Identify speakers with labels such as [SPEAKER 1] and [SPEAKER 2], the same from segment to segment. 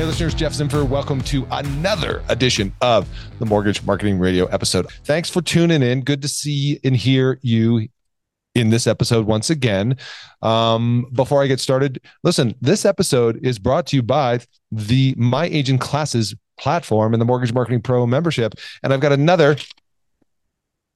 [SPEAKER 1] Hey, listeners, Jeff Zimfer. Welcome to another edition of the Mortgage Marketing Radio episode. Thanks for tuning in. Good to see and hear you in this episode once again. Um, before I get started, listen, this episode is brought to you by the My Agent Classes platform and the Mortgage Marketing Pro membership. And I've got another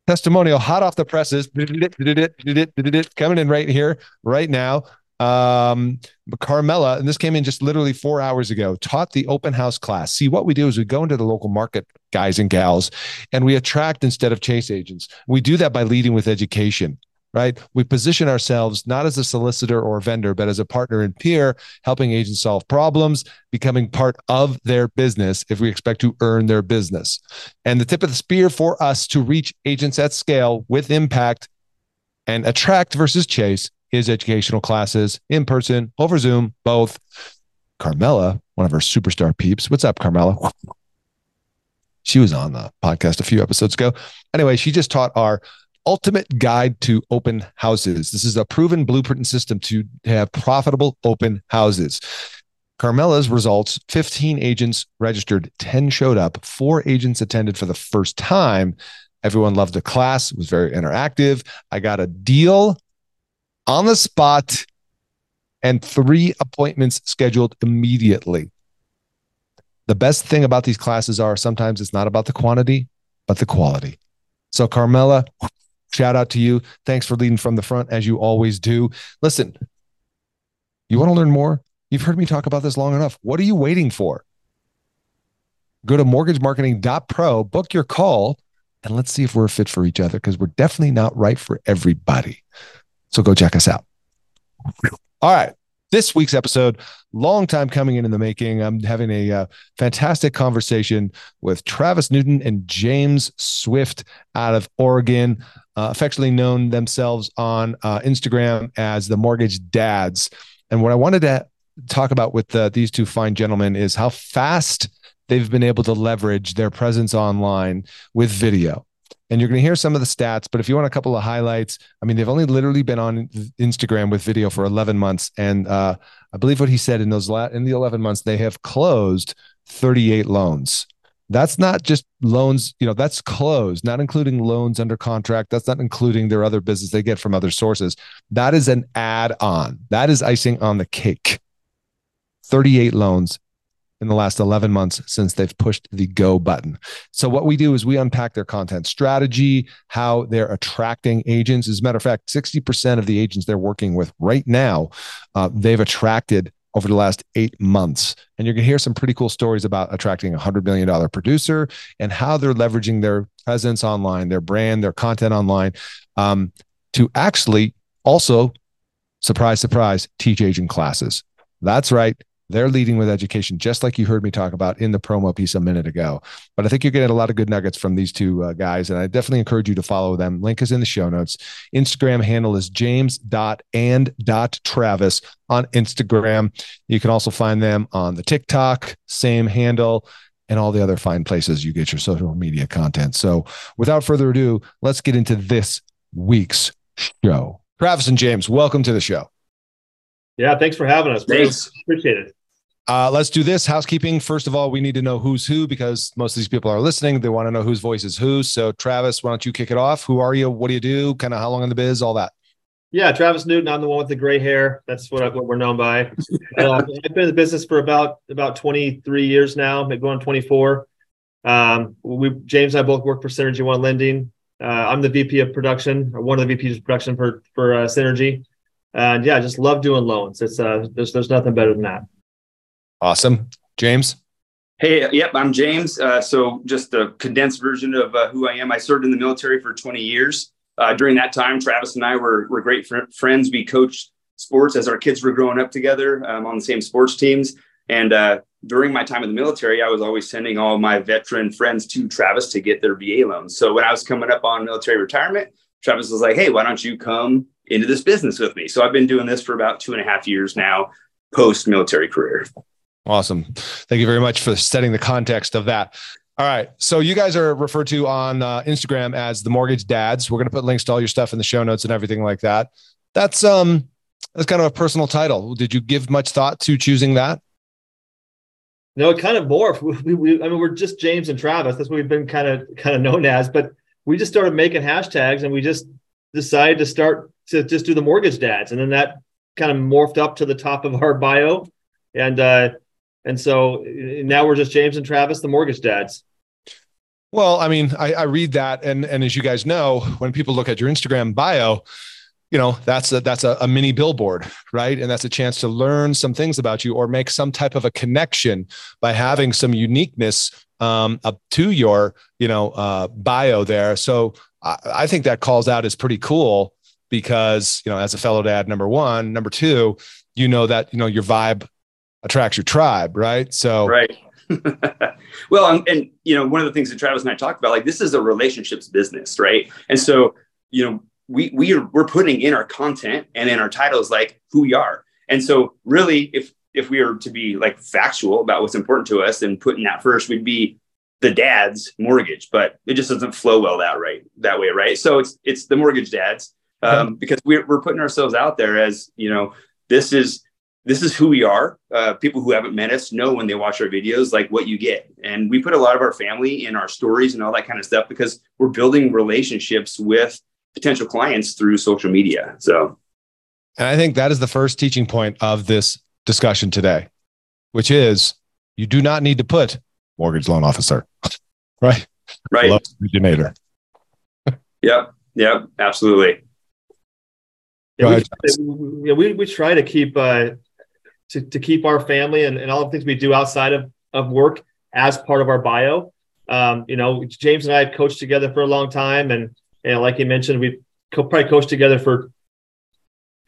[SPEAKER 1] testimonial hot off the presses coming in right here, right now um, Carmela, and this came in just literally four hours ago, taught the open house class. See, what we do is we go into the local market, guys and gals, and we attract instead of chase agents. We do that by leading with education, right? We position ourselves not as a solicitor or a vendor, but as a partner and peer, helping agents solve problems, becoming part of their business if we expect to earn their business. And the tip of the spear for us to reach agents at scale with impact and attract versus chase his educational classes in person, over Zoom, both. Carmela, one of our superstar peeps. What's up, Carmela? She was on the podcast a few episodes ago. Anyway, she just taught our ultimate guide to open houses. This is a proven blueprint and system to have profitable open houses. Carmela's results 15 agents registered, 10 showed up, four agents attended for the first time. Everyone loved the class, it was very interactive. I got a deal on the spot and three appointments scheduled immediately. The best thing about these classes are sometimes it's not about the quantity, but the quality. So, Carmela, shout out to you. Thanks for leading from the front as you always do. Listen, you want to learn more? You've heard me talk about this long enough. What are you waiting for? Go to mortgagemarketing.pro, book your call, and let's see if we're a fit for each other because we're definitely not right for everybody. So go check us out. All right. This week's episode, long time coming in in the making. I'm having a uh, fantastic conversation with Travis Newton and James Swift out of Oregon, uh, affectionately known themselves on uh, Instagram as the Mortgage Dads. And what I wanted to talk about with uh, these two fine gentlemen is how fast they've been able to leverage their presence online with video and you're going to hear some of the stats. But if you want a couple of highlights, I mean, they've only literally been on Instagram with video for 11 months, and uh, I believe what he said in those la- in the 11 months they have closed 38 loans. That's not just loans, you know, that's closed, not including loans under contract. That's not including their other business they get from other sources. That is an add on. That is icing on the cake. 38 loans in the last 11 months since they've pushed the go button. So, what we do is we unpack their content strategy, how they're attracting agents. As a matter of fact, 60% of the agents they're working with right now, uh, they've attracted over the last eight months. And you're going to hear some pretty cool stories about attracting a $100 million producer and how they're leveraging their presence online, their brand, their content online um, to actually also, surprise, surprise, teach agent classes. That's right. They're leading with education, just like you heard me talk about in the promo piece a minute ago. But I think you're getting a lot of good nuggets from these two uh, guys. And I definitely encourage you to follow them. Link is in the show notes. Instagram handle is james.and.travis on Instagram. You can also find them on the TikTok, same handle and all the other fine places you get your social media content. So without further ado, let's get into this week's show. Travis and James, welcome to the show.
[SPEAKER 2] Yeah, thanks for having us. Thanks. Appreciate it.
[SPEAKER 1] Uh, let's do this housekeeping. First of all, we need to know who's who because most of these people are listening. They want to know whose voice is who. So, Travis, why don't you kick it off? Who are you? What do you do? Kind of how long in the biz? All that.
[SPEAKER 2] Yeah, Travis Newton. I'm the one with the gray hair. That's what, I, what we're known by. uh, I've been in the business for about about 23 years now, maybe going 24. Um, we James and I both work for Synergy One Lending. Uh, I'm the VP of production, or one of the VPs of production for for uh, Synergy. And yeah, I just love doing loans. It's uh, there's there's nothing better than that.
[SPEAKER 1] Awesome, James.
[SPEAKER 3] Hey, yep, I'm James. Uh, so just a condensed version of uh, who I am. I served in the military for 20 years. Uh, during that time, Travis and I were were great fr- friends. We coached sports as our kids were growing up together um, on the same sports teams. And uh, during my time in the military, I was always sending all my veteran friends to Travis to get their VA loans. So when I was coming up on military retirement, Travis was like, "Hey, why don't you come into this business with me. So I've been doing this for about two and a half years now, post military career.
[SPEAKER 1] Awesome. Thank you very much for setting the context of that. All right. So you guys are referred to on uh, Instagram as the mortgage dads. We're going to put links to all your stuff in the show notes and everything like that. That's um that's kind of a personal title. Did you give much thought to choosing that?
[SPEAKER 2] No, it kind of morphed. We, we, I mean, we're just James and Travis. That's what we've been kind of kind of known as. But we just started making hashtags, and we just decided to start to just do the mortgage dads, and then that kind of morphed up to the top of our bio, and uh, and so now we're just James and Travis, the mortgage dads.
[SPEAKER 1] Well, I mean, I, I read that, and and as you guys know, when people look at your Instagram bio, you know that's a that's a, a, mini billboard right? And that's a chance to learn some things about you or make some type of a connection by having some uniqueness um, up to your you know uh, bio there. So I, I think that calls out is pretty cool because you know as a fellow dad number one. Number two you know that you know your vibe attracts your tribe right so
[SPEAKER 3] right well and, and you know one of the things that travis and i talked about like this is a relationships business right and so you know we we are we're putting in our content and in our titles like who we are. And so really if if we are to be like factual about what's important to us and putting that first, we'd be the dad's mortgage, but it just doesn't flow well that right that way, right? So it's it's the mortgage dads um, because we're we're putting ourselves out there as you know this is this is who we are. Uh, people who haven't met us know when they watch our videos like what you get, and we put a lot of our family in our stories and all that kind of stuff because we're building relationships with potential clients through social media. So,
[SPEAKER 1] and I think that is the first teaching point of this discussion today, which is you do not need to put mortgage loan officer, right?
[SPEAKER 3] Right. Loan
[SPEAKER 1] originator.
[SPEAKER 3] yep. Yep. Absolutely.
[SPEAKER 2] Yeah, we, we, we try to keep uh, to, to keep our family and, and all the things we do outside of, of work as part of our bio. Um, you know, James and I have coached together for a long time, and and like you mentioned, we co- probably coached together for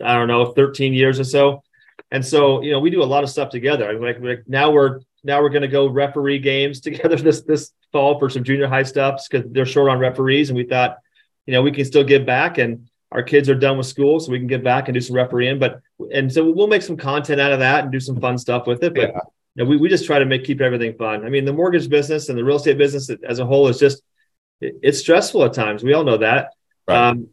[SPEAKER 2] I don't know 13 years or so. And so, you know, we do a lot of stuff together. Like, like now we're now we're going to go referee games together this this fall for some junior high stuff because they're short on referees, and we thought, you know, we can still give back, and our kids are done with school, so we can get back and do some refereeing. But and so we'll make some content out of that and do some fun stuff with it. But yeah. you know, we we just try to make keep everything fun. I mean, the mortgage business and the real estate business as a whole is just it's stressful at times. We all know that. Right. Um,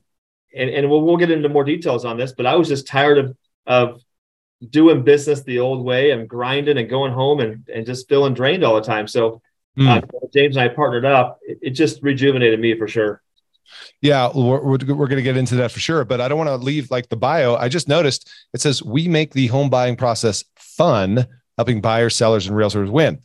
[SPEAKER 2] and and we'll, we'll get into more details on this, but I was just tired of of doing business the old way and grinding and going home and, and just feeling drained all the time. So mm. uh, James and I partnered up. It, it, just rejuvenated me for sure.
[SPEAKER 1] Yeah, we're, we're, we're going to get into that for sure. But I don't want to leave like the bio. I just noticed it says we make the home buying process fun, helping buyers, sellers, and realtors win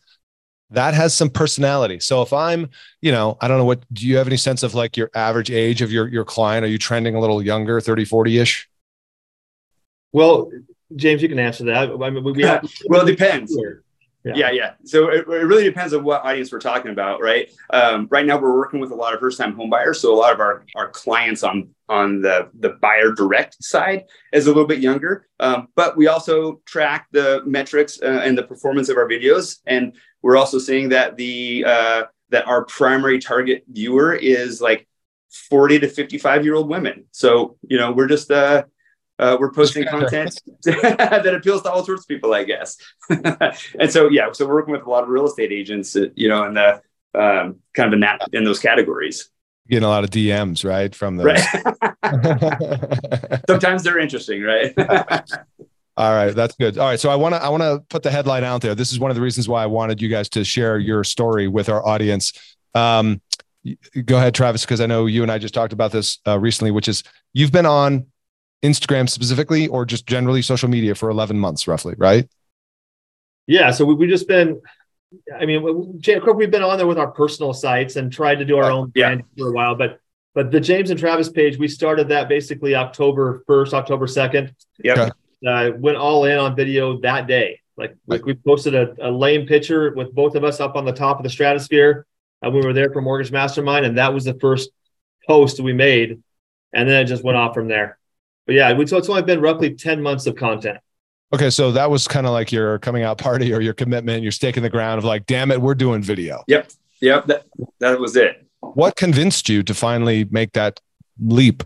[SPEAKER 1] that has some personality. So if I'm, you know, I don't know what, do you have any sense of like your average age of your, your client? Are you trending a little younger, 30, 40 ish?
[SPEAKER 2] Well, James, you can answer that. I mean, we
[SPEAKER 3] have, well, it depends. Yeah. yeah. So it, it, really depends on what audience we're talking about, right? Um, right now, we're working with a lot of first-time home buyers, so a lot of our our clients on on the the buyer direct side is a little bit younger. Um, but we also track the metrics uh, and the performance of our videos, and we're also seeing that the uh, that our primary target viewer is like 40 to 55 year old women. So you know, we're just uh, uh, we're posting content that appeals to all sorts of people, I guess. and so, yeah, so we're working with a lot of real estate agents, uh, you know, in the um, kind of in that in those categories.
[SPEAKER 1] Getting a lot of DMs, right? From the
[SPEAKER 3] right. sometimes they're interesting, right?
[SPEAKER 1] All right, that's good. All right, so I want to I want to put the headline out there. This is one of the reasons why I wanted you guys to share your story with our audience. Um, go ahead, Travis, because I know you and I just talked about this uh, recently, which is you've been on Instagram specifically, or just generally social media for 11 months, roughly, right?
[SPEAKER 2] Yeah, so we, we've just been. I mean, we've been on there with our personal sites and tried to do our own brand yeah. for a while, but but the James and Travis page, we started that basically October 1st, October 2nd.
[SPEAKER 3] Yeah. Okay
[SPEAKER 2] uh, went all in on video that day. Like like we posted a, a, lame picture with both of us up on the top of the stratosphere. And we were there for Mortgage Mastermind, and that was the first post we made. And then it just went off from there. But yeah, we, so it's only been roughly 10 months of content.
[SPEAKER 1] Okay, so that was kind of like your coming out party or your commitment, your stake in the ground of like, damn it, we're doing video.
[SPEAKER 3] Yep. Yep. That, that was it.
[SPEAKER 1] What convinced you to finally make that leap?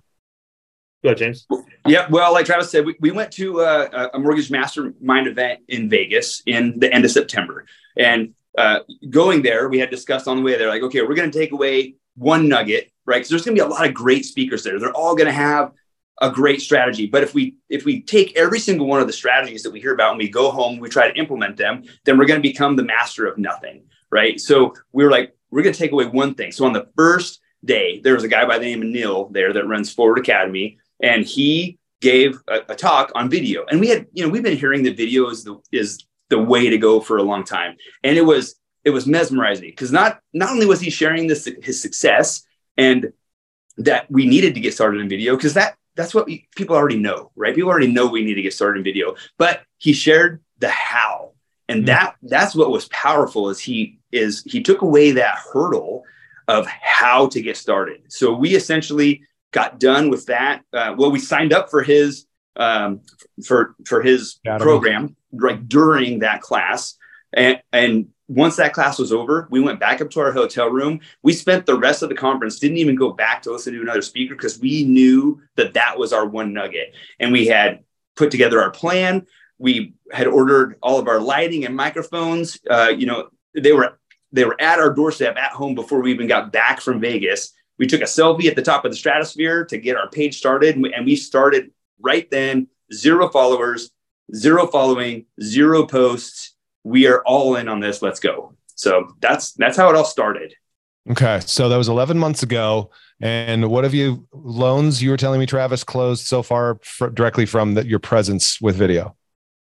[SPEAKER 2] Go ahead, James.
[SPEAKER 3] Yeah, well, like Travis said, we, we went to a, a, mortgage mastermind event in Vegas in the end of September. And uh, going there, we had discussed on the way there, like, okay, we're going to take away one nugget, right? Because there's going to be a lot of great speakers there. They're all going to have a great strategy. But if we if we take every single one of the strategies that we hear about and we go home, we try to implement them, then we're going to become the master of nothing, right? So we were like, we're going to take away one thing. So on the first day, there was a guy by the name of Neil there that runs Forward Academy, and he gave a, a talk on video. And we had, you know, we've been hearing that video is the is the way to go for a long time, and it was it was mesmerizing because not not only was he sharing this his success and that we needed to get started in video because that that's what we, people already know, right? People already know we need to get started in video, but he shared the how. And mm-hmm. that that's what was powerful is he is he took away that hurdle of how to get started. So we essentially got done with that. Uh, well, we signed up for his um, for for his program right during that class, and and once that class was over, we went back up to our hotel room. We spent the rest of the conference, didn't even go back to listen to another speaker because we knew that that was our one nugget. And we had put together our plan. We had ordered all of our lighting and microphones. Uh, you know, they were they were at our doorstep at home before we even got back from Vegas. We took a selfie at the top of the stratosphere to get our page started, and we started right then. Zero followers, zero following, zero posts we are all in on this. Let's go. So that's that's how it all started.
[SPEAKER 1] Okay, so that was 11 months ago. And what have you loans you were telling me, Travis, closed so far for, directly from the, your presence with video?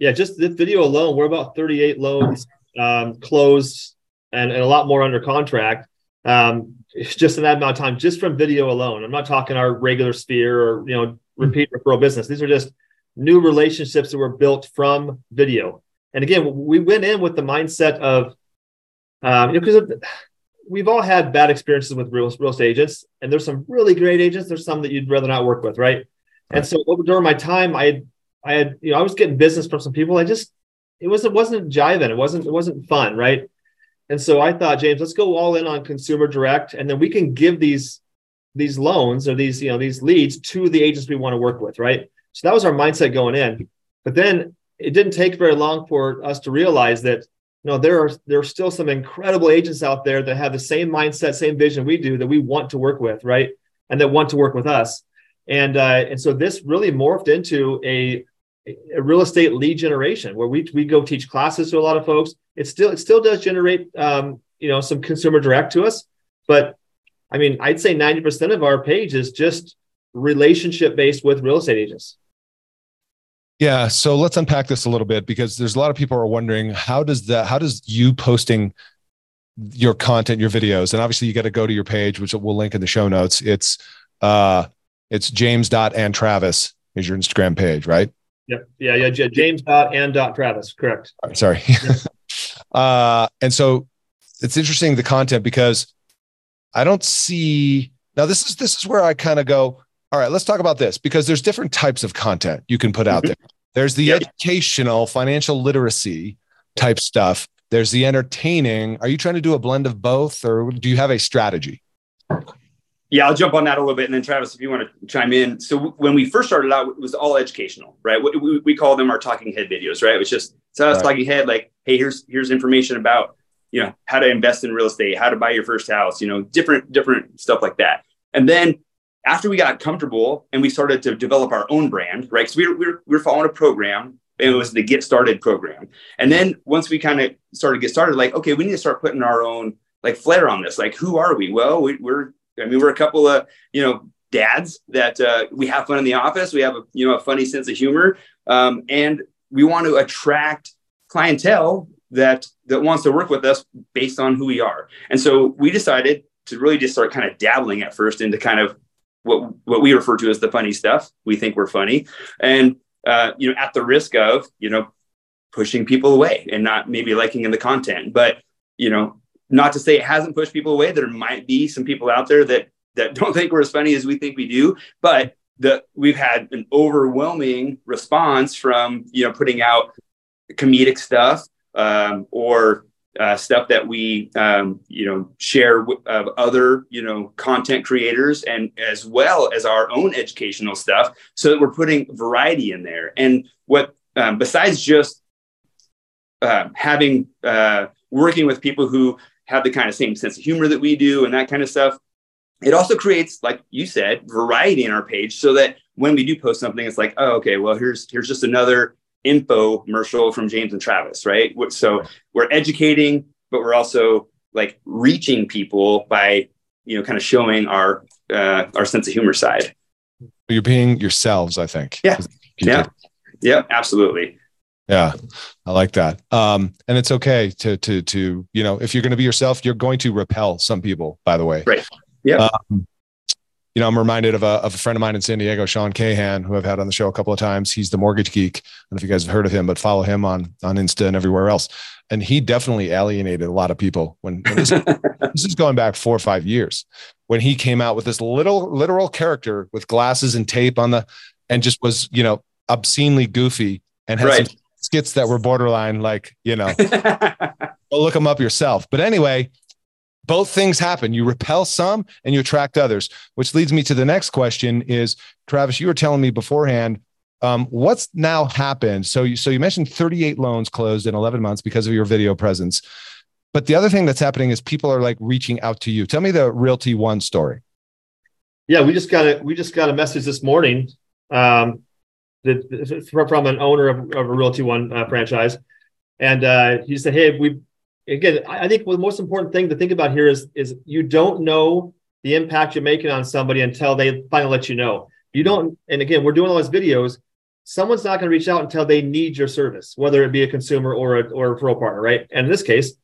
[SPEAKER 2] Yeah, just the video alone, we're about 38 loans um, closed and, and a lot more under contract. Um, just in that amount of time, just from video alone. I'm not talking our regular sphere or you know repeat referral business. These are just new relationships that were built from video. And again, we went in with the mindset of, um, you know, because we've all had bad experiences with real, real estate agents, and there's some really great agents. There's some that you'd rather not work with, right? And so during my time, I had, I had, you know, I was getting business from some people. I just, it was, it wasn't jiving. It wasn't, it wasn't fun, right? And so I thought, James, let's go all in on consumer direct, and then we can give these, these loans or these, you know, these leads to the agents we want to work with, right? So that was our mindset going in. But then it didn't take very long for us to realize that you know there are there are still some incredible agents out there that have the same mindset same vision we do that we want to work with right? And that want to work with us. And uh, and so this really morphed into a a real estate lead generation where we we go teach classes to a lot of folks. It still it still does generate um, you know some consumer direct to us. But i mean i'd say 90% of our page is just relationship based with real estate agents
[SPEAKER 1] yeah, so let's unpack this a little bit because there's a lot of people are wondering how does that how does you posting your content, your videos, and obviously you got to go to your page, which we'll link in the show notes. It's uh it's James dot and Travis is your Instagram page, right?
[SPEAKER 2] Yep. Yeah, yeah, James dot and dot Travis, correct.
[SPEAKER 1] Right, sorry. uh and so it's interesting the content because I don't see now this is this is where I kind of go, all right, let's talk about this because there's different types of content you can put out mm-hmm. there. There's the yeah. educational, financial literacy type stuff. There's the entertaining. Are you trying to do a blend of both or do you have a strategy?
[SPEAKER 3] Yeah, I'll jump on that a little bit. And then, Travis, if you want to chime in. So, when we first started out, it was all educational, right? We, we, we call them our talking head videos, right? It was just it's us right. talking head, like, hey, here's here's information about you know how to invest in real estate, how to buy your first house, you know, different different stuff like that. And then after we got comfortable and we started to develop our own brand, right? Because we were, we, were, we were following a program and it was the get started program. And then once we kind of started to get started, like, okay, we need to start putting our own like flair on this. Like, who are we? Well, we, are I mean, we're a couple of, you know, dads that uh, we have fun in the office. We have a, you know, a funny sense of humor. Um, and we want to attract clientele that, that wants to work with us based on who we are. And so we decided to really just start kind of dabbling at first into kind of what what we refer to as the funny stuff. We think we're funny, and uh, you know, at the risk of you know pushing people away and not maybe liking in the content, but you know, not to say it hasn't pushed people away. There might be some people out there that that don't think we're as funny as we think we do, but the we've had an overwhelming response from you know putting out comedic stuff um, or uh, stuff that we um, you know share with uh, other you know content creators and as well as our own educational stuff so that we're putting variety in there. And what um, besides just uh, having working with people who have the kind of same sense of humor that we do and that kind of stuff it also creates like you said variety in our page so that when we do post something, it's like, oh, okay, well, here's here's just another info commercial from James and Travis, right? So we're educating, but we're also like reaching people by you know kind of showing our uh, our sense of humor side.
[SPEAKER 1] You're being yourselves, I think.
[SPEAKER 3] Yeah. Yeah. Yeah. Absolutely.
[SPEAKER 1] Yeah, I like that. Um, and it's okay to to to you know if you're going to be yourself, you're going to repel some people. By the way,
[SPEAKER 3] right? Yeah.
[SPEAKER 1] Um, you know, I'm reminded of a, of a friend of mine in San Diego, Sean Cahan, who I've had on the show a couple of times. He's the mortgage geek. I don't know if you guys have heard of him, but follow him on on Insta and everywhere else. And he definitely alienated a lot of people when, when this, this is going back four or five years when he came out with this little literal character with glasses and tape on the and just was you know obscenely goofy and had right. some skits that were borderline like you know look them up yourself but anyway both things happen. You repel some and you attract others which leads me to the next question is travis you were telling me beforehand um, what's now happened? So you so you mentioned 38 loans closed in 11 months because of your video presence. But the other thing that's happening is people are like reaching out to you. Tell me the realty one story.
[SPEAKER 2] Yeah we just got a we just got a message this morning um, that from an owner of, of a realty one uh, franchise. And uh, he said hey we again, I think the most important thing to think about here is is you don't know the impact you're making on somebody until they finally let you know. You don't, and again, we're doing all these videos. Someone's not going to reach out until they need your service, whether it be a consumer or a or a referral partner, right? And in this case,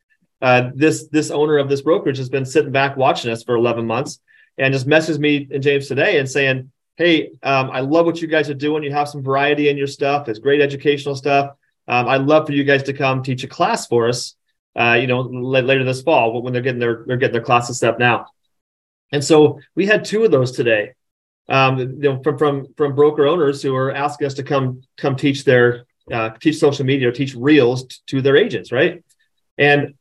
[SPEAKER 2] uh, this this owner of this brokerage has been sitting back watching us for 11 months and just messaged me and James today and saying, "Hey, um, I love what you guys are doing. You have some variety in your stuff. It's great educational stuff. Um, I'd love for you guys to come teach a class for us uh, you know, later this fall when they're getting their they're getting their classes set up now. And so we had two of those today, um, you know, from from from broker owners who are asking us to come come teach their uh, teach social media teach reels t- to their agents, right? And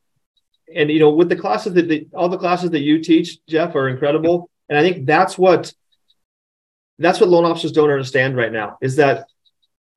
[SPEAKER 2] and you know, with the classes that the, all the classes that you teach, Jeff, are incredible. And I think that's what that's what loan officers don't understand right now is that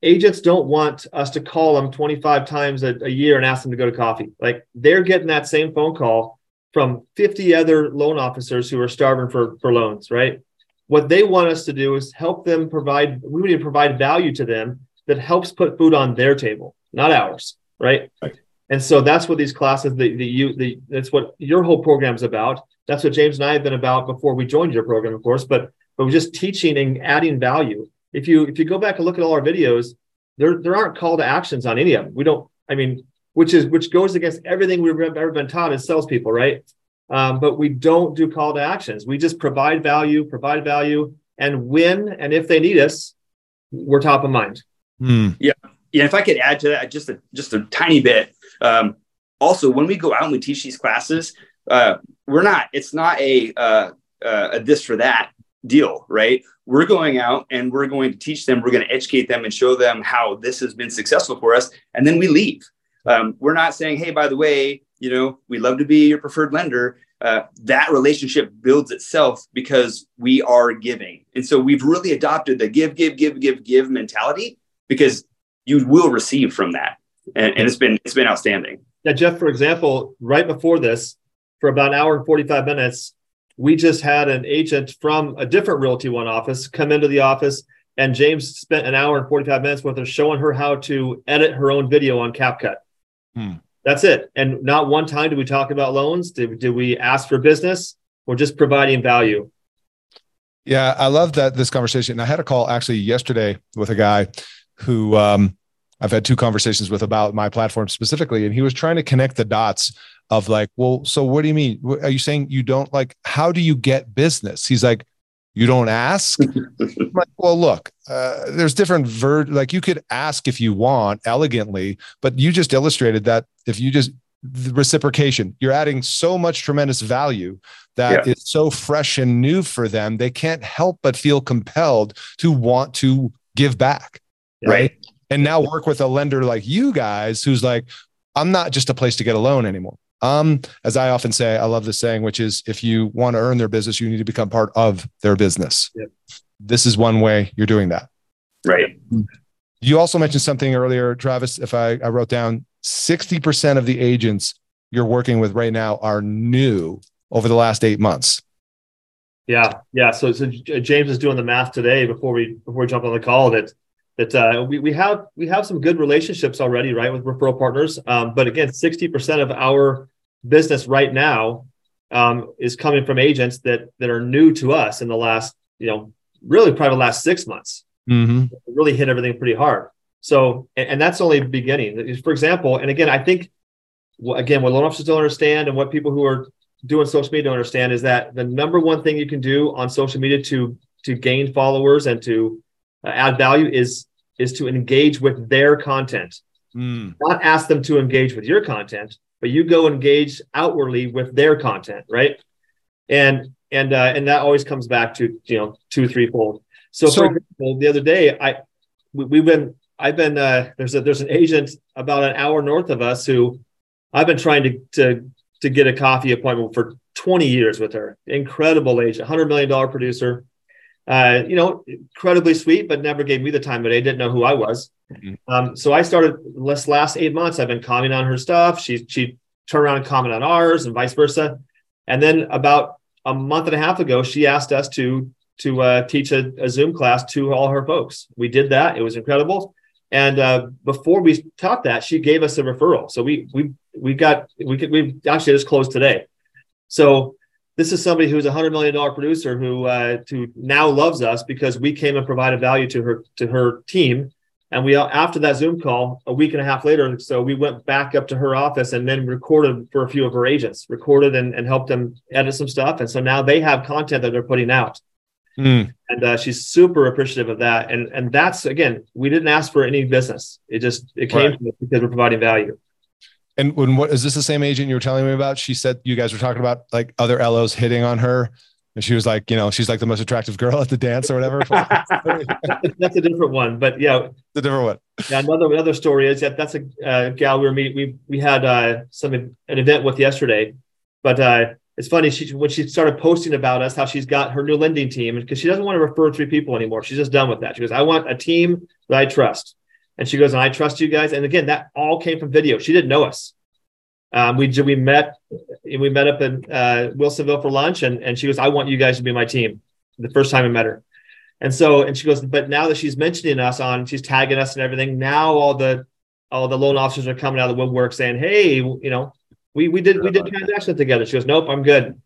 [SPEAKER 2] agents don't want us to call them 25 times a, a, year and ask them to go to coffee. Like they're getting that same phone call from 50 other loan officers who are starving for, for loans, right? What they want us to do is help them provide, we need to provide value to them that helps put food on their table, not ours, right? right. And so that's what these classes, the, the you, the that's what your whole program is about. That's what James and I have been about before we joined your program, of course. But but we're just teaching and adding value if you if you go back and look at all our videos, there there aren't call to actions on any of them. We don't. I mean, which is which goes against everything we've ever been taught as salespeople, right? Um, but we don't do call to actions. We just provide value, provide value, and when and if they need us, we're top of mind.
[SPEAKER 3] Hmm. Yeah, yeah. If I could add to that just a just a tiny bit. Um, also, when we go out and we teach these classes, uh, we're not. It's not a uh, uh, a this for that deal, right? We're going out and we're going to teach them, we're going to educate them and show them how this has been successful for us. And then we leave. Um, we're not saying, hey, by the way, you know, we love to be your preferred lender. Uh, that relationship builds itself because we are giving. And so we've really adopted the give, give, give, give, give mentality because you will receive from that. And, and it's been it's been outstanding.
[SPEAKER 2] Yeah, Jeff, for example, right before this, for about an hour and 45 minutes, we just had an agent from a different Realty One office come into the office, and James spent an hour and 45 minutes with her showing her how to edit her own video on CapCut. Hmm. That's it. And not one time did we talk about loans. Did, did we ask for business? We're just providing value.
[SPEAKER 1] Yeah, I love that this conversation. I had a call actually yesterday with a guy who um, I've had two conversations with about my platform specifically, and he was trying to connect the dots of like, well, so what do you mean? Are you saying you don't like, how do you get business? He's like, you don't ask. like, well, look, uh, there's different ver like you could ask if you want elegantly, but you just illustrated that if you just reciprocation, you're adding so much tremendous value that yeah. it's so fresh and new for them. They can't help but feel compelled to want to give back.
[SPEAKER 3] Right. right?
[SPEAKER 1] And now work with a lender like you guys who's like, I'm not just a place to get a loan anymore. Um, as I often say, I love this saying, which is if you want to earn their business, you need to become part of their business. Yep. This is one way you're doing that.
[SPEAKER 3] Right.
[SPEAKER 1] You also mentioned something earlier, Travis. If I, I wrote down 60% of the agents you're working with right now are new over the last eight months.
[SPEAKER 2] Yeah, yeah. So, so James is doing the math today before we before we jump on the call that that uh, we we have we have some good relationships already, right, with referral partners. Um, but again, sixty percent of our business right now um, is coming from agents that that are new to us in the last, you know, really probably the last six months.
[SPEAKER 1] Mm-hmm.
[SPEAKER 2] Really hit everything pretty hard. So, and, and that's only the beginning. For example, and again, I think again, what loan officers don't understand and what people who are doing social media don't understand is that the number one thing you can do on social media to to gain followers and to uh, add value is is to engage with their content
[SPEAKER 1] mm.
[SPEAKER 2] not ask them to engage with your content but you go engage outwardly with their content right and and uh, and that always comes back to you know two threefold so, so for example the other day i we, have been i've been uh, there's a there's an agent about an hour north of us who i've been trying to to to get a coffee appointment for 20 years with her. Incredible age, $100 million producer. Uh, you know, incredibly sweet, but never gave me the time of day. Didn't know who I was. Mm-hmm. Um, so I started this last eight months. I've been commenting on her stuff. She she turned around and commented on ours, and vice versa. And then about a month and a half ago, she asked us to to uh, teach a, a, Zoom class to all her folks. We did that. It was incredible. And uh, before we taught that, she gave us a referral. So we we we got we could we actually just closed today. So this is somebody who's a hundred million dollar producer who uh, who now loves us because we came and provided value to her to her team. And we after that Zoom call, a week and a half later, so we went back up to her office and then recorded for a few of her agents, recorded and, and helped them edit some stuff. And so now they have content that they're putting out.
[SPEAKER 1] Mm.
[SPEAKER 2] And uh, she's super appreciative of that. And and that's again, we didn't ask for any business. It just it came right. because we're providing value.
[SPEAKER 1] And when what is this the same agent you were telling me about? She said you guys were talking about like other LOs hitting on her. And she was like, you know, she's like the most attractive girl at the dance or whatever.
[SPEAKER 2] that's a different one, but yeah,
[SPEAKER 1] the different one.
[SPEAKER 2] Yeah, another another story is that that's a uh, gal we were meeting. We we had uh, some an event with yesterday, but uh, it's funny. She when she started posting about us, how she's got her new lending team, because she doesn't want to refer three people anymore. She's just done with that. She goes, I want a team that I trust. And she goes, and I trust you guys. And again, that all came from video. She didn't know us. Um, we we met we met up in uh, Wilsonville for lunch, and and she goes, I want you guys to be my team. The first time I met her, and so and she goes, but now that she's mentioning us on, she's tagging us and everything. Now all the all the loan officers are coming out of the woodwork saying, hey, you know, we we did we did transactions together. She goes, nope, I'm good.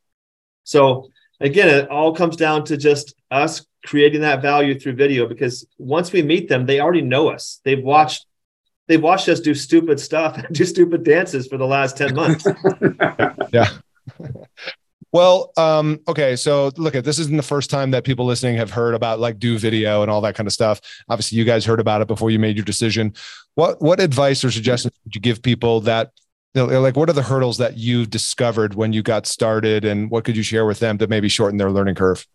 [SPEAKER 2] So again, it all comes down to just us creating that value through video because once we meet them, they already know us. They've watched they've watched us do stupid stuff and do stupid dances for the last 10 months.
[SPEAKER 1] yeah. Well, um, okay, so look at this isn't the first time that people listening have heard about like do video and all that kind of stuff. Obviously, you guys heard about it before you made your decision. What what advice or suggestions would you give people that you know, like what are the hurdles that you discovered when you got started and what could you share with them to maybe shorten their learning curve?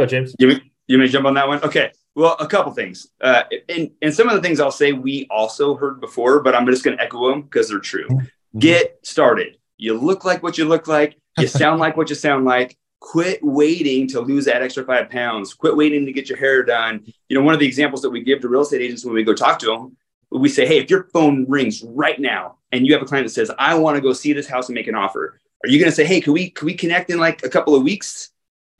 [SPEAKER 2] Go ahead, James.
[SPEAKER 3] You may, you may jump on that one. Okay. Well, a couple things. Uh, and, and some of the things I'll say we also heard before, but I'm just going to echo them because they're true. Mm-hmm. Get started. You look like what you look like. You sound like what you sound like. Quit waiting to lose that extra five pounds. Quit waiting to get your hair done. You know, one of the examples that we give to real estate agents when we go talk to them, we say, hey, if your phone rings right now and you have a client that says, I want to go see this house and make an offer, are you going to say, hey, can we can we connect in like a couple of weeks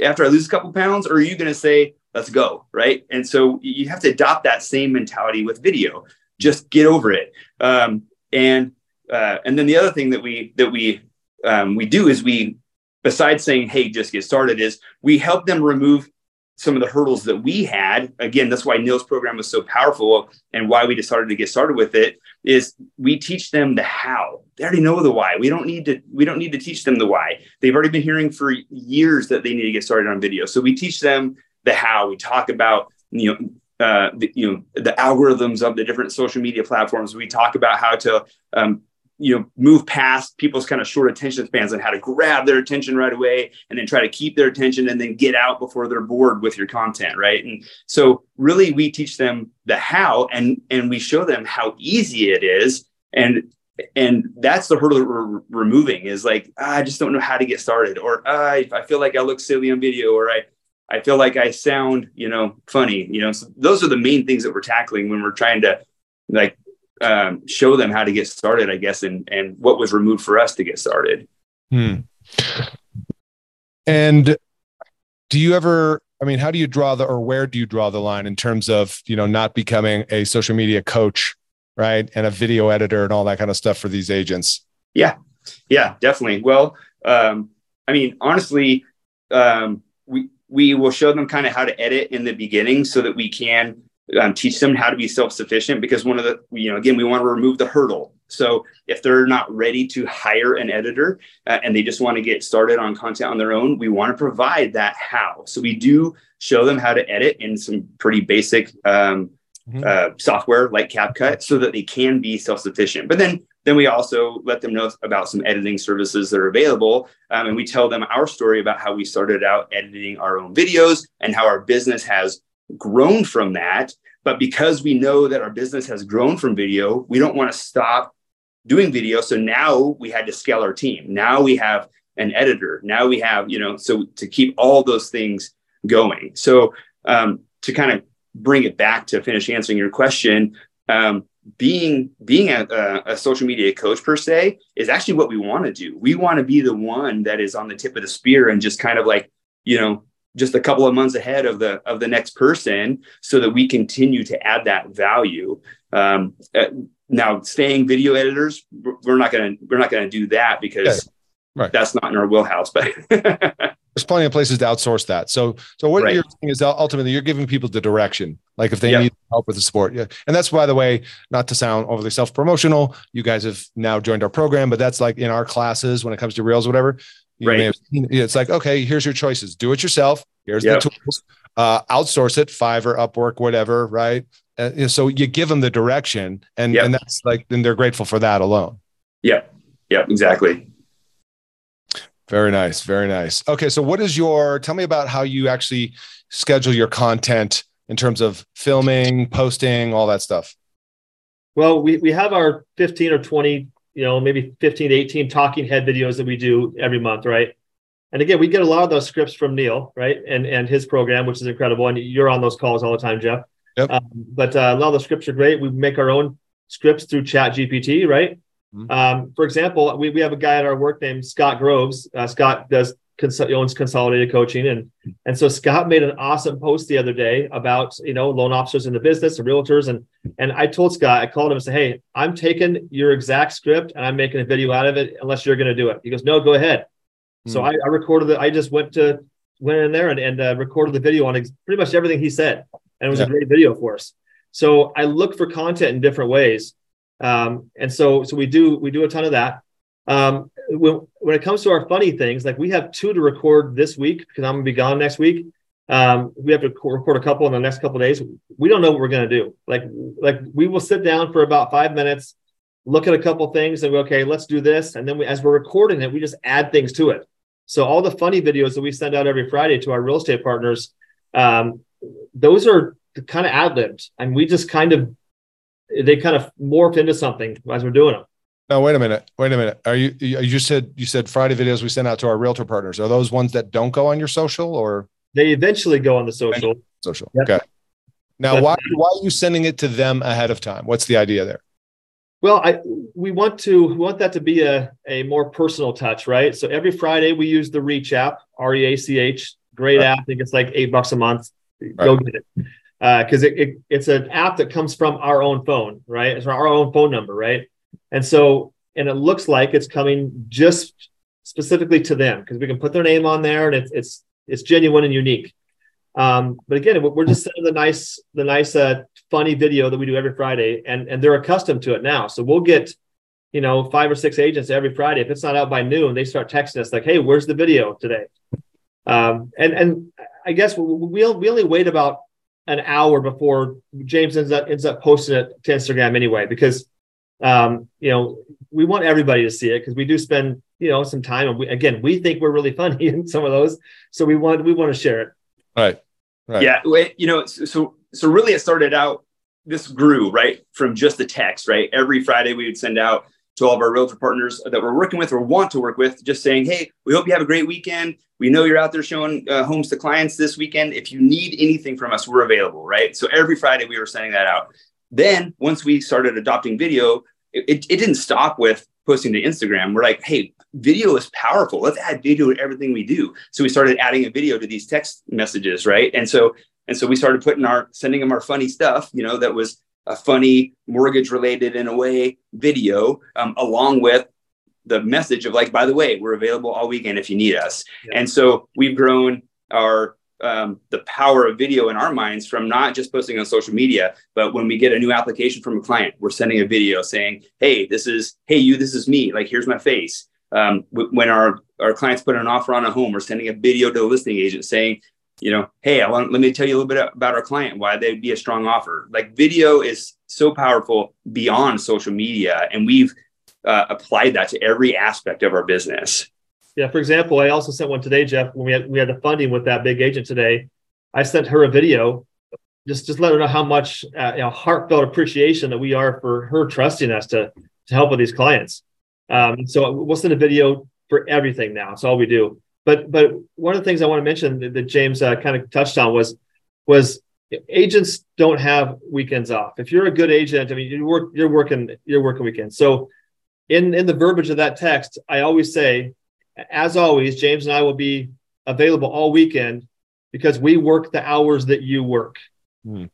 [SPEAKER 3] after I lose a couple pounds? Or are you going to say, let's go, right? And so you have to adopt that same mentality with video. Just get over it. Um, and uh, and then the other thing that we that we um, we do is we besides saying hey just get started is we help them remove some of the hurdles that we had again that's why neil's program was so powerful and why we decided to get started with it is we teach them the how they already know the why we don't need to we don't need to teach them the why they've already been hearing for years that they need to get started on video so we teach them the how. We talk about you know uh, the, you know the algorithms of the different social media platforms. We talk about how to um, you know move past people's kind of short attention spans and how to grab their attention right away and then try to keep their attention and then get out before they're bored with your content right? And so really we teach them the how and and we show them how easy it is. And and that's the hurdle that we're removing is like ah, i just don't know how to get started or ah, i feel like i look silly on video or i I feel like I sound, you know, funny, you know, so those are the main things that we're tackling when we're trying to like um, show them how to get started, I guess, and, and what was removed for us to get started.
[SPEAKER 1] Hmm. And do you ever, I mean, how do you draw the, or where do you draw the line in terms of, you know, not becoming a social media coach, right? And a video editor and all that kind of stuff for these agents?
[SPEAKER 3] Yeah. Yeah, definitely. Well, um, I mean, honestly, um, we, we will show them kind of how to edit in the beginning so that we can um, teach them how to be self-sufficient because one of the you know again we want to remove the hurdle. So if they're not ready to hire an editor uh, and they just want to get started on content on their own we want to provide that how. So we do show them how to edit in some pretty basic um, mm-hmm. uh, software like CapCut so that they can be self-sufficient. But then then we also let them know about some editing services that are available um, and we tell them our story about how we started out editing our own videos and how our business has grown from that. But because we know that our business has grown from video, we don't want to stop doing video. So now we had to scale our team. Now we have an editor. Now we have, you know, so to keep all those things going. So um, to kind of bring it back to finish answering your question, um, being being a, a, social media coach per se is actually what we want to do. We want to be the one that is on the tip of the spear and just kind of like, you know, just a couple of months ahead of the of the next person so that we continue to add that value um, uh, now staying video editors we're not going to we're not going to do that because yeah, right. that's not in our wheelhouse but
[SPEAKER 1] there's plenty of places to outsource that so so what right. you're saying is ultimately you're giving people the direction like if they yep. need help with the sport yeah and that's by the way not to sound overly self-promotional you guys have now joined our program but that's like in our classes when it comes to reels whatever you right. Seen, it's like, okay, here's your choices. Do it yourself. Here's yep. the tools. Uh, outsource it, Fiverr, Upwork, whatever, right? Uh, so you give them the direction, and yep. and that's like, and they're grateful for that alone.
[SPEAKER 3] Yeah, yeah, exactly.
[SPEAKER 1] Very nice, very nice. Okay, so what is your? Tell me about how you actually schedule your content in terms of filming, posting, all that stuff.
[SPEAKER 2] Well, we we have our fifteen or twenty you know, maybe 15 to 18 talking head videos that we do every month, right? And again, we get a lot of those scripts from Neil, right? And and his program, which is incredible. And you're on those calls all the time, Jeff. Yep. Um, but uh, a lot of the scripts are great. We make our own scripts through Chat GPT, right? Mm-hmm. Um, for example, we, we have a guy at our work named Scott Groves. Uh, Scott does cons- owns Consolidated Coaching, and and so Scott made an awesome post the other day about you know loan officers in the business and realtors, and and I told Scott, I called him and said, hey, I'm taking your exact script and I'm making a video out of it, unless you're going to do it. He goes, no, go ahead. Mm-hmm. So I, I, recorded it. I just went to went in there and, and uh, recorded the video on ex- pretty much everything he said, and it was yeah. a great video for us. So I look for content in different ways. Um, and so so we do we do a ton of that. Um, when, when it comes to our funny things, like we have two to record this week because I'm gonna be gone next week. Um, we have to record a couple in the next couple days. We don't know what we're gonna do. Like like we will sit down for about five minutes, look at a couple things, and we okay, let's do this. And then we, as we're recording it, we just add things to it. So all the funny videos that we send out every Friday to our real estate partners, um, those are kind of ad libbed, and we just kind of they kind of morph into something as we're doing them.
[SPEAKER 1] No, wait a minute. Wait a minute. Are you you said you said Friday videos we send out to our realtor partners. Are those ones that don't go on your social or
[SPEAKER 2] they eventually go on the social?
[SPEAKER 1] Social. Yep. Okay. Now, but, why why are you sending it to them ahead of time? What's the idea there?
[SPEAKER 2] Well, I we want to we want that to be a, a more personal touch, right? So every Friday we use the Reach app, R E A C H, great right. app. I think it's like eight bucks a month. Go get it because uh, it, it, it's an app that comes from our own phone, right? It's our own phone number, right? And so, and it looks like it's coming just specifically to them because we can put their name on there and it's it's it's genuine and unique. Um, but again, we're just sending the nice the nice uh, funny video that we do every Friday, and and they're accustomed to it now. So we'll get you know five or six agents every Friday. If it's not out by noon, they start texting us like, "Hey, where's the video today?" Um, and and I guess we'll we only wait about an hour before James ends up ends up posting it to Instagram anyway because um, you know, we want everybody to see it because we do spend, you know, some time. And we, again, we think we're really funny in some of those, so we want we want to share it.
[SPEAKER 1] Right. Right.
[SPEAKER 3] Yeah. You know, so so really, it started out. This grew right from just the text. Right. Every Friday, we would send out to all of our realtor partners that we're working with or want to work with, just saying, "Hey, we hope you have a great weekend. We know you're out there showing uh, homes to clients this weekend. If you need anything from us, we're available." Right. So every Friday, we were sending that out. Then once we started adopting video, it, it didn't stop with posting to Instagram. We're like, hey, video is powerful. Let's add video to everything we do. So we started adding a video to these text messages, right? And so and so we started putting our sending them our funny stuff, you know, that was a funny mortgage related in a way video, um, along with the message of like, by the way, we're available all weekend if you need us. Yeah. And so we've grown our um, the power of video in our minds from not just posting on social media, but when we get a new application from a client, we're sending a video saying, "Hey, this is hey you, this is me. Like here's my face." Um, when our our clients put an offer on a home, we're sending a video to the listing agent saying, you know, hey, I want let me tell you a little bit about our client, why they'd be a strong offer. Like video is so powerful beyond social media, and we've uh, applied that to every aspect of our business.
[SPEAKER 2] Yeah. For example, I also sent one today, Jeff. When we had we had the funding with that big agent today, I sent her a video, just just let her know how much uh, you know, heartfelt appreciation that we are for her trusting us to to help with these clients. Um, so we'll send a video for everything now. It's all we do. But but one of the things I want to mention that, that James uh, kind of touched on was was agents don't have weekends off. If you're a good agent, I mean you work you're working you're working weekends. So in in the verbiage of that text, I always say, as always, James and I will be available all weekend because we work the hours that you work. Hmm.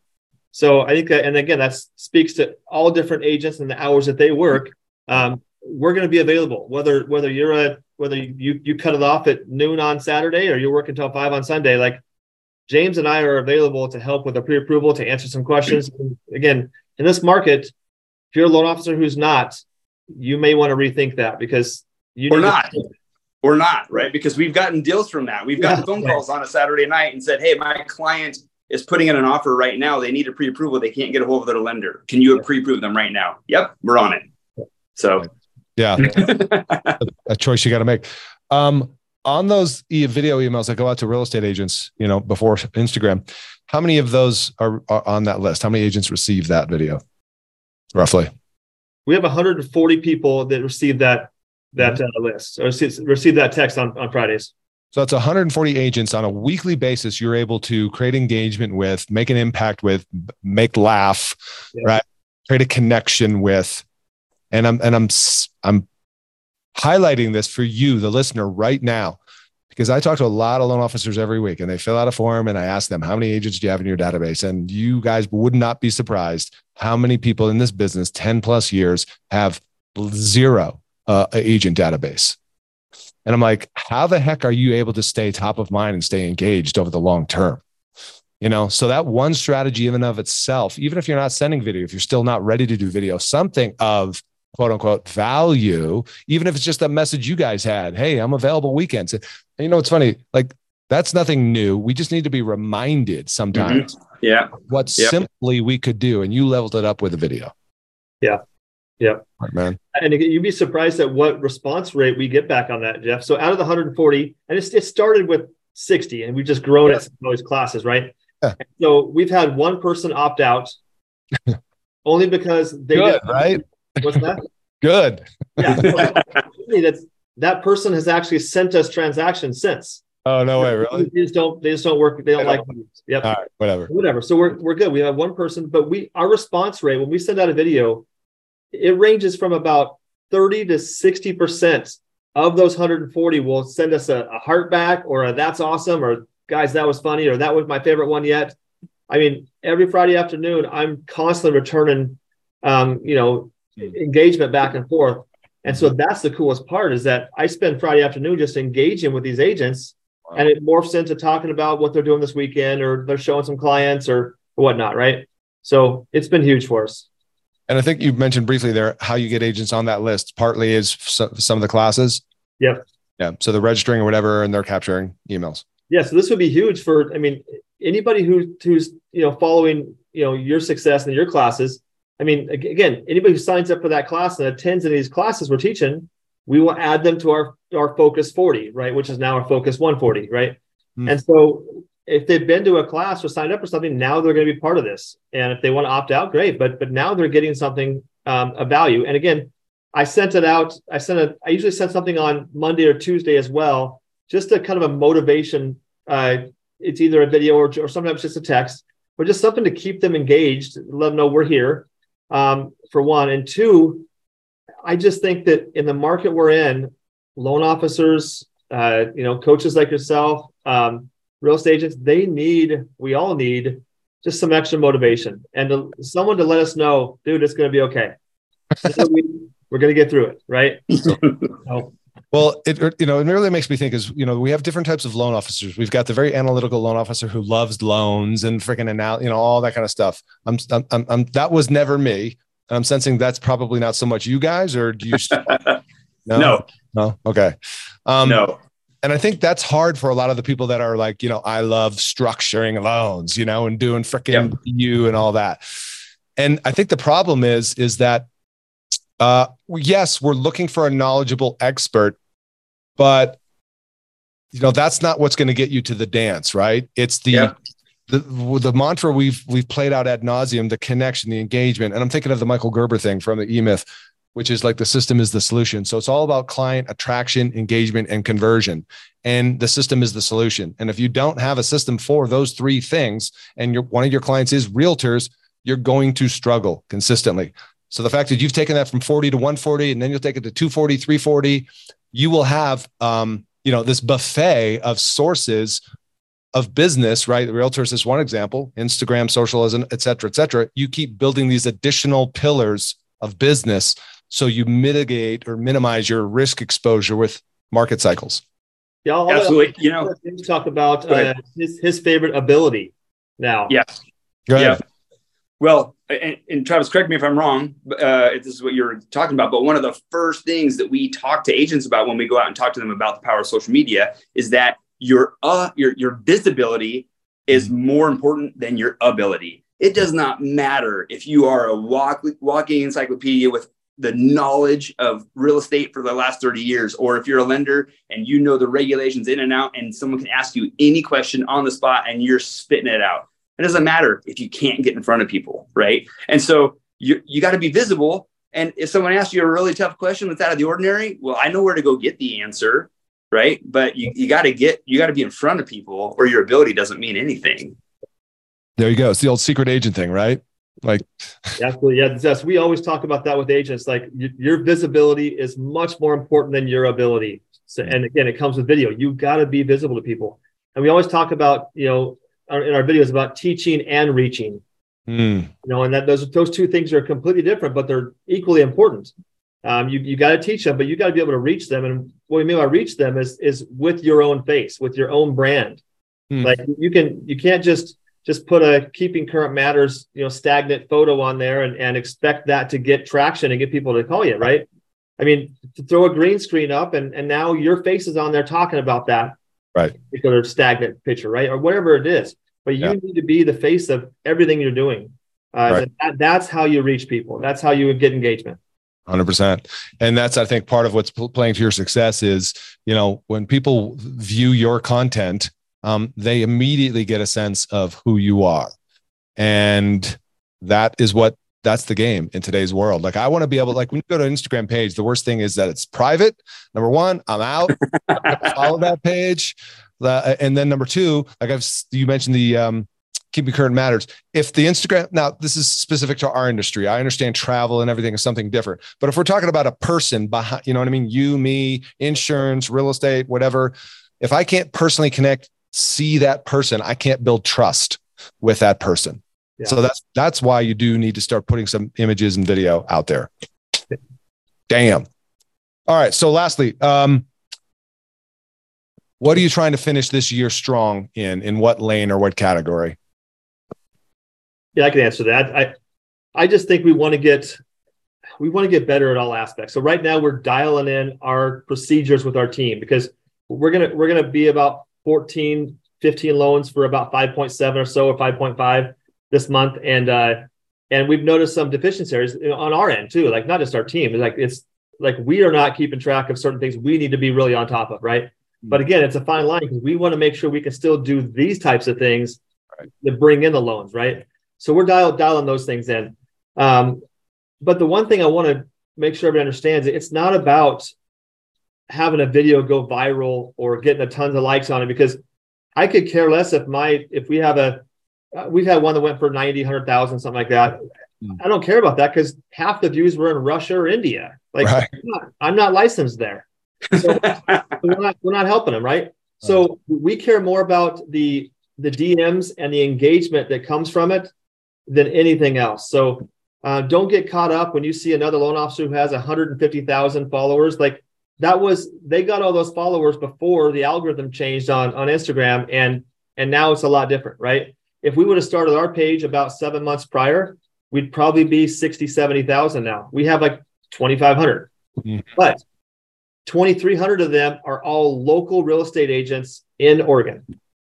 [SPEAKER 2] So I think that, and again, that speaks to all different agents and the hours that they work. Um, we're going to be available whether whether you're a whether you you cut it off at noon on Saturday or you're working until five on Sunday. Like James and I are available to help with a pre-approval to answer some questions. And again, in this market, if you're a loan officer who's not, you may want to rethink that because you
[SPEAKER 3] or not. To- or not, right? Because we've gotten deals from that. We've gotten yeah, phone calls on a Saturday night and said, "Hey, my client is putting in an offer right now. They need a pre-approval. They can't get a hold of their lender. Can you pre-approve them right now?" Yep, we're on it. So
[SPEAKER 1] yeah, a, a, choice you got to make. Um, on those e- video emails that go out to real estate agents, you know, before Instagram, how many of those are, are on that list? How many agents receive that video, roughly?
[SPEAKER 2] We have 140 people that receive that that uh, list or receive, receive that text on, on Fridays.
[SPEAKER 1] So that's 140 agents on a weekly basis. You're able to create engagement with, make an impact with, make laugh, yeah. right? Create a connection with, and I'm and I'm I'm highlighting this for you, the listener, right now, because I talk to a lot of loan officers every week, and they fill out a form, and I ask them how many agents do you have in your database, and you guys would not be surprised how many people in this business, 10 plus years, have zero uh, agent database. And I'm like, how the heck are you able to stay top of mind and stay engaged over the long term? You know, so that one strategy, even of itself, even if you're not sending video, if you're still not ready to do video, something of quote unquote value, even if it's just a message you guys had. Hey, I'm available weekends. And you know, it's funny, like that's nothing new. We just need to be reminded sometimes.
[SPEAKER 3] Mm-hmm. Yeah.
[SPEAKER 1] What yep. simply we could do. And you leveled it up with a video.
[SPEAKER 2] Yeah. Yeah.
[SPEAKER 1] Right, man.
[SPEAKER 2] And you'd be surprised at what response rate we get back on that, Jeff. So out of the 140, and it started with 60, and we've just grown yeah. it those classes, right? Yeah. So we've had one person opt out only because they
[SPEAKER 1] Good, right?
[SPEAKER 2] What's that?
[SPEAKER 1] Good.
[SPEAKER 2] Yeah. that's that person has actually sent us transactions since.
[SPEAKER 1] Oh no way, really?
[SPEAKER 2] They just don't. They just don't work. They don't, don't like. Yep.
[SPEAKER 1] All right, whatever.
[SPEAKER 2] Whatever. So we're we're good. We have one person, but we our response rate when we send out a video, it ranges from about thirty to sixty percent of those 140 will send us a, a heart back or a that's awesome or guys that was funny or that was my favorite one yet. I mean, every Friday afternoon, I'm constantly returning, um, you know, engagement back and forth. And so that's the coolest part is that I spend Friday afternoon just engaging with these agents wow. and it morphs into talking about what they're doing this weekend or they're showing some clients or whatnot. Right. So it's been huge for us.
[SPEAKER 1] And I think you mentioned briefly there how you get agents on that list. Partly is some of the classes.
[SPEAKER 2] Yeah.
[SPEAKER 1] Yeah. So they're registering or whatever, and they're capturing emails.
[SPEAKER 2] Yeah. So this would be huge for, I mean, anybody who who's you know following you know your success in your classes I mean, again, anybody who signs up for that class and attends any of these classes we're teaching, we will add them to our our focus 40, right? Which is now our focus 140, right? Mm. And so if they've been to a class or signed up for something, now they're going to be part of this. And if they want to opt out, great. But but now they're getting something um, of value. And again, I sent it out. I sent it. I usually send something on Monday or Tuesday as well, just a kind of a motivation. Uh, it's either a video or, or sometimes just a text, but just something to keep them engaged, let them know we're here um, for one, and two, I just think that in the market we're in, loan officers, uh, you know, coaches like yourself, um, real estate agents, they need, we all need just some extra motivation and to, someone to let us know, dude, it's going to be okay. we're going to get through it, right?
[SPEAKER 1] So, well, it you know it really makes me think is you know we have different types of loan officers. We've got the very analytical loan officer who loves loans and freaking anal, you know all that kind of stuff. I'm, I'm, I'm that was never me. And I'm sensing that's probably not so much you guys, or do you?
[SPEAKER 3] no, no,
[SPEAKER 1] no. Okay,
[SPEAKER 3] um, no.
[SPEAKER 1] And I think that's hard for a lot of the people that are like, you know, I love structuring loans, you know, and doing freaking yep. you and all that. And I think the problem is, is that uh, yes, we're looking for a knowledgeable expert, but you know that's not what's going to get you to the dance, right? It's the yep. the the mantra we've we've played out ad nauseum, the connection, the engagement, and I'm thinking of the Michael Gerber thing from the E Myth, which is like the system is the solution. So it's all about client attraction, engagement, and conversion, and the system is the solution. And if you don't have a system for those three things, and your one of your clients is realtors, you're going to struggle consistently. So the fact that you've taken that from 40 to 140 and then you'll take it to 240, 340, you will have um, you know, this buffet of sources of business, right? Realtors is one example, Instagram, socialism, et cetera, et cetera. You keep building these additional pillars of business so you mitigate or minimize your risk exposure with market cycles.
[SPEAKER 2] Yeah, I'll absolutely. you know, talk about uh, his, his favorite ability now.
[SPEAKER 3] Yes. Yeah. Well, and, and, Travis, correct me if I'm wrong, uh, if this is what you're talking about, but one of the first things that we talk to agents about when we go out and talk to them about the power of social media is that your uh, your your visibility is mm-hmm. more important than your ability. It does not matter if you are a walk, walking encyclopedia with the knowledge of real estate for the last 30 years, or if you're a lender and you know the regulations in and out, and someone can ask you any question on the spot and you're spitting it out it doesn't matter if you can't get in front of people, right? And so you you got to be visible. And if someone asks you a really tough question that's out of the ordinary, well, I know where to go get the answer, right? But you, you got to get you got to be in front of people, or your ability doesn't mean anything.
[SPEAKER 1] There you go. It's the old secret agent thing, right? Like,
[SPEAKER 2] absolutely, yeah. Yes, we always talk about that with agents. Like, your visibility is much more important than your ability. So, and again, it comes with video. You got to be visible to people. And we always talk about, you know, in our videos about teaching and reaching. Mm. You know, and that those those two things are completely different, but they're equally important. Um, you you got to teach them, but you got to be able to reach them. And what we mean by reach them is is with your own face, with your own brand. Mm. Like you can you can't just just put a keeping current matters you know stagnant photo on there and, and expect that to get traction and get people to call you right? I mean to throw a green screen up and and now your face is on there talking about that.
[SPEAKER 1] Right.
[SPEAKER 2] Particular stagnant picture right? Or whatever it is. But you yeah. need to be the face of everything you're doing. Uh, right. that, that's how you reach people. That's how you get engagement.
[SPEAKER 1] 100% and that's i think part of what's playing to your success is you know when people view your content um, they immediately get a sense of who you are and that is what that's the game in today's world. Like I want to be able, like when you go to an Instagram page, the worst thing is that it's private. Number one, I'm out. follow that page, uh, and then number two, like I've you mentioned the um, keeping current matters. If the Instagram now this is specific to our industry, I understand travel and everything is something different. But if we're talking about a person behind, you know what I mean, you, me, insurance, real estate, whatever. If I can't personally connect, see that person, I can't build trust with that person. Yeah. So that's that's why you do need to start putting some images and video out there. Damn. All right. So lastly, um, what are you trying to finish this year strong in? In what lane or what category?
[SPEAKER 2] Yeah, I can answer that. I I just think we want to get we want to get better at all aspects. So right now we're dialing in our procedures with our team because we're gonna we're gonna be about 14, 15 loans for about 5.7 or so or 5.5 this month, and uh, and we've noticed some deficiencies on our end too. Like not just our team, it's like it's like we are not keeping track of certain things we need to be really on top of, right? Hmm. But again, it's a fine line because we want to make sure we can still do these types of things right. that bring in the loans, right? So we're dial, dialing those things in. Um, but the one thing I want to make sure everybody understands, it's not about having a video go viral or getting a tons of likes on it because I could care less if my if we have a uh, we've had one that went for 90, 100,000, something like that. Mm. I don't care about that because half the views were in Russia or India. Like
[SPEAKER 1] Right.
[SPEAKER 2] I'm, not, I'm not licensed there. So we're not we're not helping them, right? So we care more about the the DMs and the engagement that comes from it than anything else. So uh, don't get caught up when you see another loan officer who has 150,000 followers. Like that was they got all those followers before the algorithm changed on on Instagram, and and now it's a lot different, right? If we would have started our page about seven months prior, we'd probably be 60, 70,000 now. We have like 2,500,
[SPEAKER 1] Mhm.
[SPEAKER 2] but 2,300 of them are all local real estate agents in Oregon.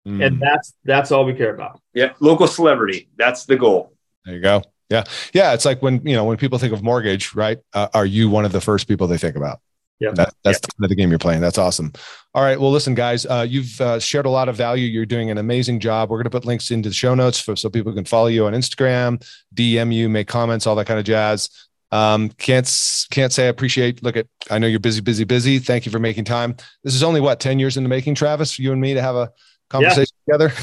[SPEAKER 1] Mm.
[SPEAKER 2] And that's that's all we care about.
[SPEAKER 3] yeah, local celebrity. That's the goal.
[SPEAKER 1] There you go. Yeah. Yeah. It's like when, you know, when people think of mortgage, right? Uh, are you one of the first people they think about?
[SPEAKER 2] Yeah.
[SPEAKER 1] That, that's kind of the game you're playing. That's awesome. All right. Well, listen, guys, uh, you've uh, shared a lot of value. You're doing an amazing job. We're going to put links into the show notes for, so people can follow you on Instagram, DM you, make comments, all that kind of jazz. Um, can't, can't say I appreciate, look at, I know you're busy, busy, busy. Thank you for making time. This is only what, 10 years in the making, Travis, for you and me to have a conversation together.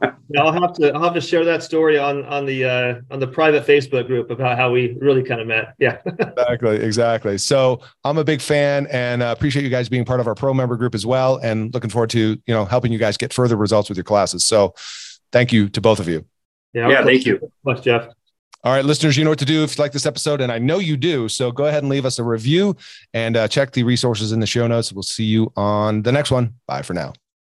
[SPEAKER 2] Yeah, I'll have to I'll have to share that story on on the uh, on the private Facebook group about how we really kind of met. Yeah.
[SPEAKER 1] exactly exactly so i'm a big fan and uh, appreciate you guys being part of our pro member group as well and looking forward to you know helping you guys get further results with your classes so thank you to both of you
[SPEAKER 2] Yeah.
[SPEAKER 3] Yeah, thank you.
[SPEAKER 2] Much, Jeff.
[SPEAKER 1] all right listeners you know what to do if you like this episode and i know you do so go ahead and leave us a review and uh, check the resources in the show notes we'll see you on the next one bye for now